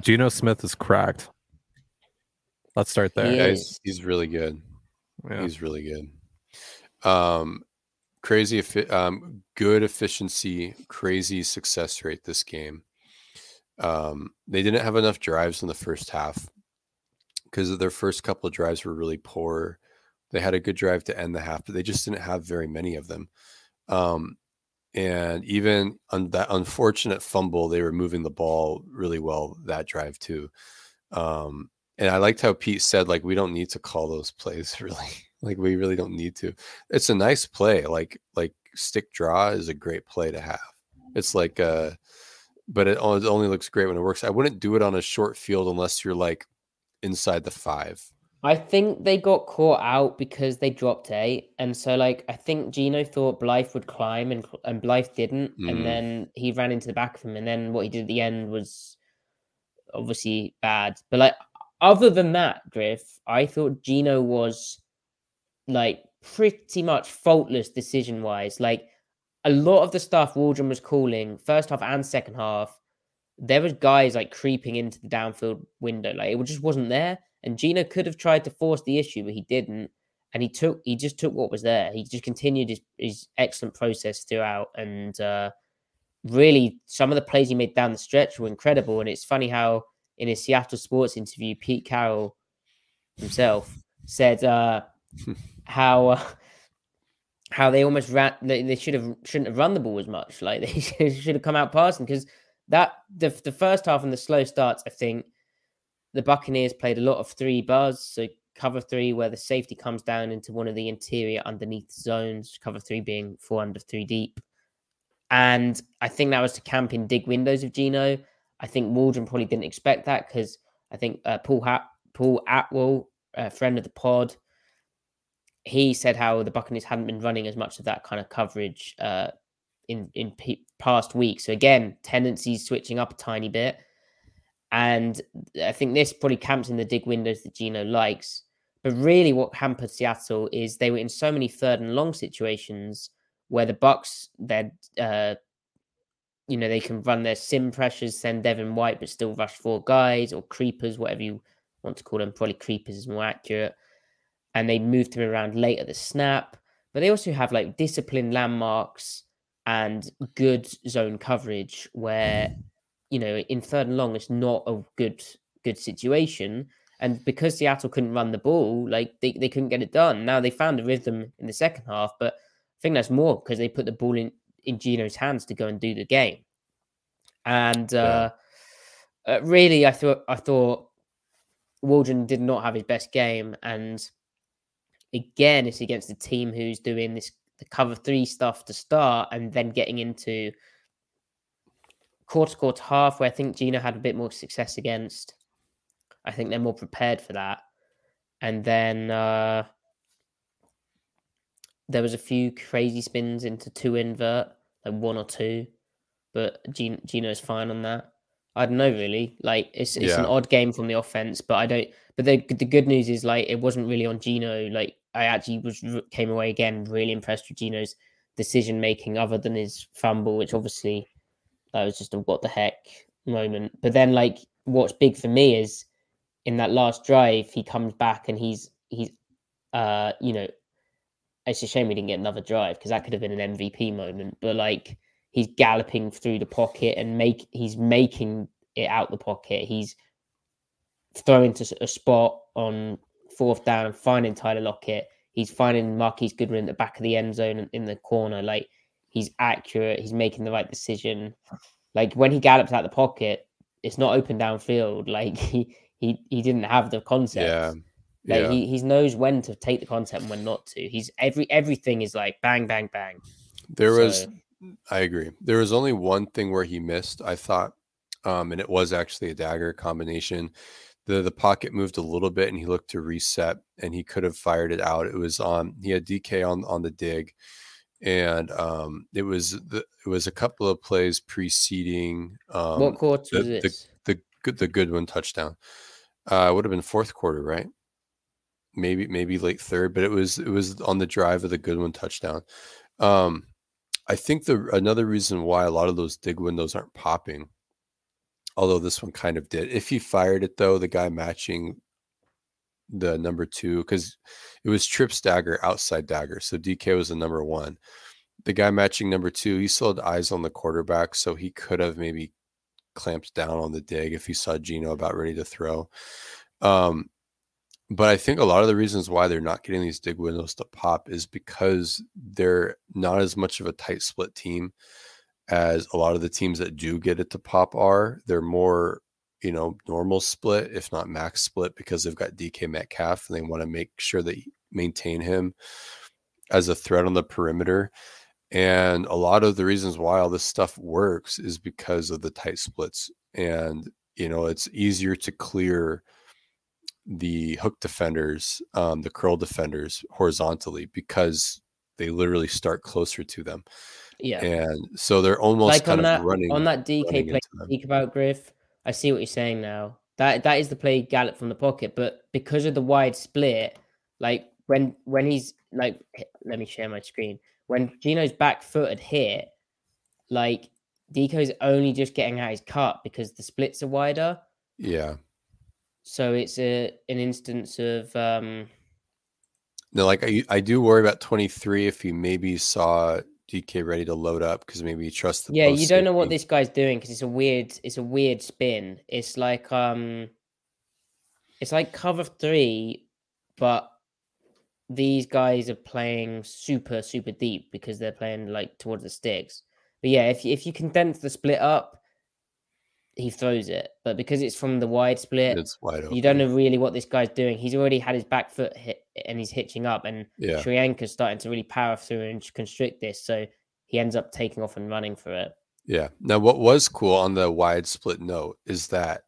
Geno Smith is cracked. Let's start there. He Yeah, he's, he's really good. Yeah. He's really good. Um, crazy, um, good efficiency, crazy success rate this game. Um, they didn't have enough drives in the first half because their first couple of drives were really poor. They had a good drive to end the half, but they just didn't have very many of them. Um, and even on that unfortunate fumble, they were moving the ball really well that drive too. Um, and I liked how Pete said, like, we don't need to call those plays really. like, we really don't need to. It's a nice play. Like, like stick draw is a great play to have. It's like, uh, but it only, looks great when it works. I wouldn't do it on a short field unless you're like inside the five. I think they got caught out because they dropped eight, and so like I think Geno thought Blythe would climb, and and Blythe didn't, Mm. and then he ran into the back of him, and then what he did at the end was obviously bad. But like other than that, Griff, I thought Geno was like pretty much faultless decision wise. Like a lot of the stuff Waldron was calling first half and second half, there was guys like creeping into the downfield window, like it just wasn't there. And Geno could have tried to force the issue, but he didn't. And he took he just took what was there. He just continued his, his excellent process throughout. And uh really some of the plays he made down the stretch were incredible. And it's funny how in his Seattle sports interview, Pete Carroll himself said uh how uh, how they almost ran they, they should have shouldn't have run the ball as much. Like they should have come out passing because that the the first half and the slow starts, I think the Buccaneers played a lot of three buzz, so cover three where the safety comes down into one of the interior underneath zones, cover three being four under three deep. And I think that was to camp in dig windows of Geno. I think Waldron probably didn't expect that because I think uh, Paul Hat Paul Atwell, a friend of the pod, he said how the Buccaneers hadn't been running as much of that kind of coverage uh, in in past weeks. So again, tendencies switching up a tiny bit, and I think this probably camps in the dig windows that Geno likes. But really, what hampered Seattle is they were in so many third and long situations where the Bucks, they uh, you know, they can run their sim pressures, send Devin White, but still rush four guys or creepers, whatever you want to call them. Probably creepers is more accurate. And they moved him around late at the snap. But they also have like disciplined landmarks and good zone coverage where, you know, in third and long, it's not a good good situation. And because Seattle couldn't run the ball, like they, they couldn't get it done. Now they found a rhythm in the second half, but I think that's more because they put the ball in, in Geno's hands to go and do the game. And uh, uh, really, I thought I thought Waldron did not have his best game, and again, it's against a team who's doing this the cover three stuff to start, and then getting into quarter quarter half, where I think Geno had a bit more success against. I think they're more prepared for that, and then uh, there was a few crazy spins into two invert, like one or two, but Geno, Geno's fine on that. I don't know really. Like it's it's an odd game from the offense, but I don't. But the the good news is like it wasn't really on Geno. Like I actually was came away again really impressed with Geno's decision making, other than his fumble, which obviously that was just a what the heck moment. But then like what's big for me is in that last drive he comes back and he's he's uh you know it's a shame we didn't get another drive because that could have been an MVP moment. But like he's galloping through the pocket and make he's making it out the pocket. He's throwing to a spot on fourth down and finding Tyler Lockett. He's finding Marquise Goodwin at the back of the end zone in the corner. Like he's accurate. He's making the right decision. Like when he gallops out the pocket, it's not open downfield. Like he he he didn't have the concept. Yeah. Like yeah. he, he knows when to take the concept and when not to. He's every everything is like bang bang bang. there was I agree. There was only one thing where he missed, I thought, um, and it was actually a dagger combination. The the pocket moved a little bit and he looked to reset and he could have fired it out. It was on he had DK on on the dig. And um it was the it was a couple of plays preceding um what quarter the- was this? the good the Goodwin touchdown. Uh would have been fourth quarter, right? Maybe maybe late third, but it was it was on the drive of the Goodwin touchdown. Um I think the another reason why a lot of those dig windows aren't popping, although this one kind of did. If he fired it though, the guy matching the number two, because it was trips dagger, outside dagger. So DK was the number one. The guy matching number two, he still had eyes on the quarterback, so he could have maybe clamped down on the dig if he saw Geno about ready to throw. Um, but I think a lot of the reasons why they're not getting these dig windows to pop is because they're not as much of a tight split team as a lot of the teams that do get it to pop are. They're more, you know, normal split, if not max split, because they've got DK Metcalf and they want to make sure they maintain him as a threat on the perimeter. And a lot of the reasons why all this stuff works is because of the tight splits. And, you know, it's easier to clear the hook defenders, um, the curl defenders horizontally because they literally start closer to them. Yeah. And so they're almost like kind on of that running on that DK play into you them. speak about Griff. I see what you're saying now. That that is the play gallop from the pocket, but because of the wide split, like when when he's like, let me share my screen. When Geno's back foot had hit, like DK's only just getting out his cut because the splits are wider. Yeah. So it's a an instance of um No, like I, I do worry about 23 if he maybe saw DK ready to load up because maybe he trusts the yeah, you don't know what this guy's doing because it's a weird it's a weird spin. It's like um it's like cover three, but these guys are playing super super deep because they're playing like towards the sticks. But yeah, if if you condense the split up, he throws it. But because it's from the wide split, It's wide open. you don't know really what this guy's doing. He's already had his back foot hit and he's hitching up, and Yeah. Shriyanka's starting to really power through and constrict this. So he ends up taking off and running for it. Yeah. Now, what was cool on the wide split note is that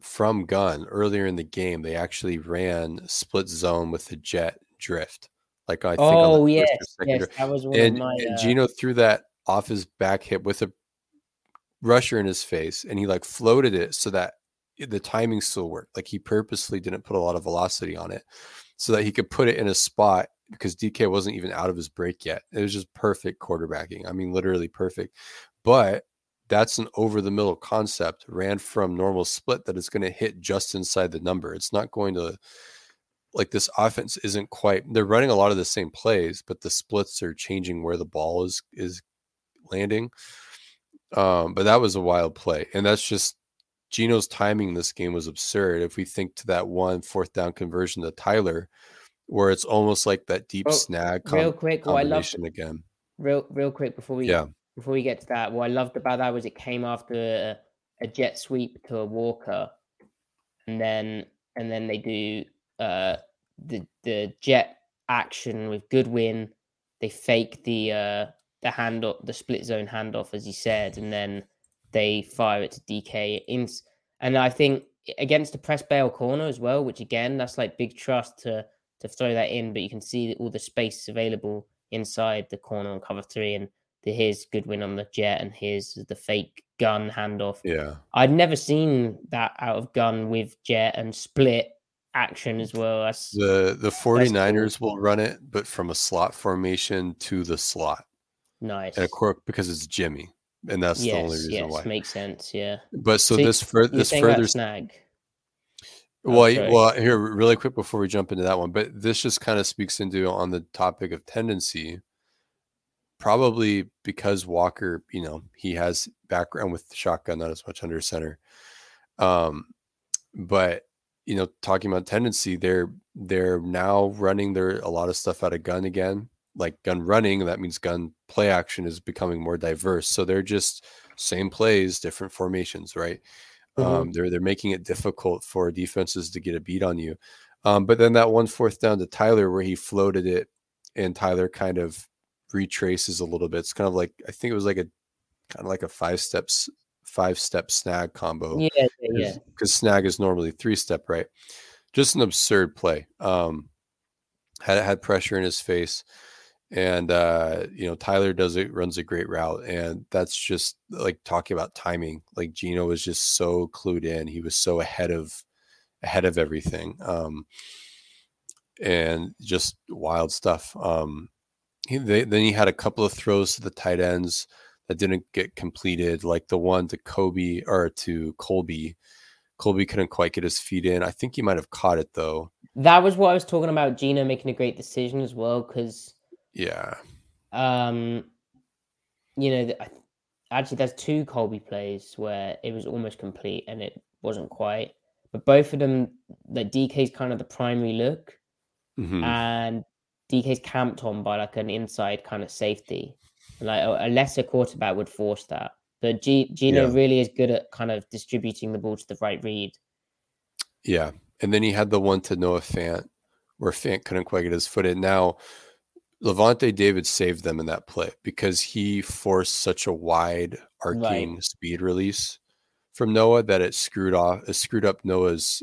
from gun earlier in the game, they actually ran split zone with the jet drift. Like I think Oh yes, yes, that was one and, my. and uh, Geno threw that off his back hip with a rusher in his face, and he like floated it so that the timing still worked. Like he purposely didn't put a lot of velocity on it, so that he could put it in a spot because DK wasn't even out of his break yet. It was just perfect quarterbacking. I mean, literally perfect. But that's an over the middle concept ran from normal split that is going to hit just inside the number. It's not going to like this offense isn't quite they're running a lot of the same plays, but the splits are changing where the ball is is landing. Um, but that was a wild play. And that's just Geno's timing in this game was absurd. If we think to that one fourth down conversion to Tyler, where it's almost like that deep Oh, snag real com- quick, what I combination again. real real quick before we Yeah. before we get to that, what I loved about that was it came after a, a jet sweep to a Walker, and then and then they do uh the the jet action with Goodwin. They fake the uh the hand handoff, the split zone handoff, as you said, and then they fire it to DK. In, and I think against the press bail corner as well, which again that's like big trust to to throw that in, but you can see all the space available inside the corner on cover three, and The here's Goodwin on the jet, and here's the fake gun handoff. Yeah. I'd never seen that out of gun with jet and split action as well. That's The the 49ers will run it, but from a slot formation to the slot. Nice. And of course, because it's Jimmy. And that's the only yes, reason yes, why. makes sense. Yeah. But so, So this fur- this further snag. Oh, well, well, here really quick before we jump into that one, but this just kind of speaks into on the topic of tendency. Probably because Walker, you know, he has background with the shotgun, not as much under center. Um, but you know, talking about tendency, they're they're now running their a lot of stuff out of gun again, like gun running. That means gun play action is becoming more diverse. So they're just same plays, different formations, right? Mhm. Um, they're they're making it difficult for defenses to get a beat on you. Um, but then that one fourth down to Tyler where he floated it and Tyler kind of retraces a little bit. It's kind of like I think it was like a kind of like a five steps five step snag combo Yeah, yeah, yeah. because snag is normally three step, right? Just an absurd play. Um, had had pressure in his face, and uh, you know Tyler does it, runs a great route, and that's just like talking about timing. Like Geno was just so clued in; he was so ahead of ahead of everything, um, and just wild stuff. Um, he, they, then he had a couple of throws to the tight ends that didn't get completed, like the one to Kobe or to Colby. Colby couldn't quite get his feet in. I think he might have caught it though. That was what I was talking about. Gino making a great decision as well because Yeah. um, you know, th- actually, there's two Colby plays where it was almost complete and it wasn't quite. But both of them, like DK's kind of the primary look, Mhm. and DK's camped on by like an inside kind of safety. Like a, a lesser quarterback would force that, but G, Geno Yeah. really is good at kind of distributing the ball to the right read. Yeah. And then he had the one to Noah Fant where Fant couldn't quite get his foot in. Now, Lavonte David saved them in that play because he forced such a wide arcing speed release from Noah that it screwed off, it screwed up Noah's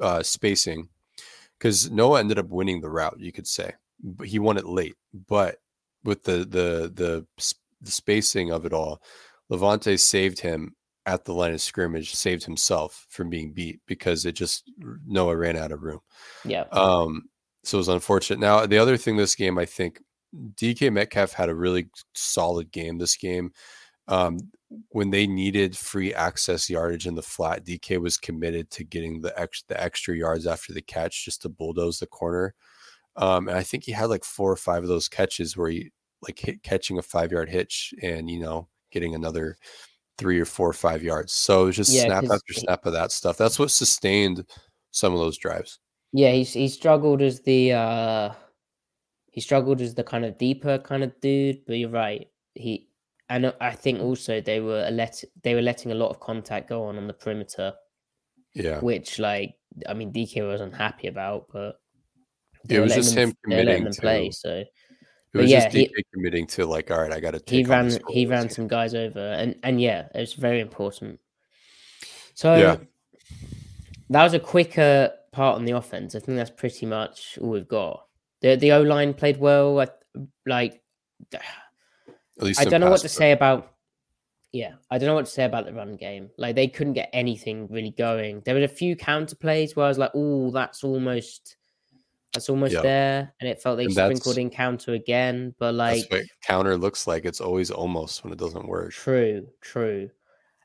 uh, spacing because Noah ended up winning the route, you could say, but he won it late. But with the the the the spacing of it all, Levante saved him at the line of scrimmage, saved himself from being beat because it just Noah ran out of room. Yeah, Um, so it was unfortunate. Now the other thing this game, I think DK Metcalf had a really solid game this game. Um, when they needed free access yardage in the flat, DK was committed to getting the ex- the extra yards after the catch just to bulldoze the corner. Um, and I think he had like four or five of those catches where he like hit catching a five yard hitch and you know getting another three or four or five yards. So it was just Yeah, snap after snap of that stuff. That's what sustained some of those drives. Yeah. He's he struggled as the uh he struggled as the kind of deeper kind of dude. But you're right. He and I think also they were let they were letting a lot of contact go on on the perimeter, Yeah. which like I mean DK wasn't happy about, but It was just them- him they were letting committing to play. So It was yeah, just he- DK committing to like, all right, I got to take. he ran he ran some guys over and and yeah it was very important so Yeah. that was a quicker part on the offense i think that's pretty much all we've got the the o-line played well I, like. At least i don't know what to pro. say about yeah i don't know what to say about the run game like they couldn't get anything really going there were a few counter plays where i was like oh that's almost that's almost Yeah. there and it felt they And sprinkled in counter again but That's like counter looks like. It's always almost when it doesn't work. True, true.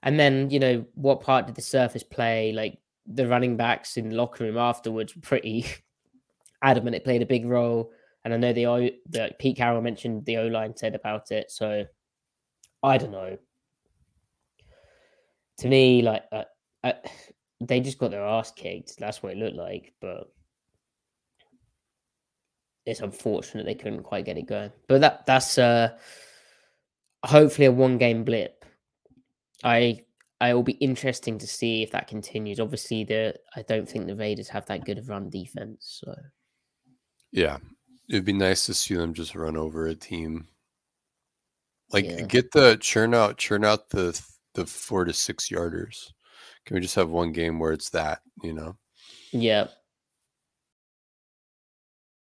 And then, you know, what part did the surface play? Like the running backs in locker room afterwards pretty adamant it played a big role. And I know the O the Pete Carroll mentioned the O line said about it. So I don't know. To me, like uh, uh, they just got their ass kicked. That's what it looked like. But it's unfortunate they couldn't quite get it going. But that that's uh hopefully a one game blip. I I will be interesting to see if that continues. Obviously, the I don't think the Raiders have that good of run defense. So Yeah, it'd be nice to see them just run over a team. Like Yeah. get the churn out, churn out the the four to six yarders. Can we just have one game where it's that? You know. yeah,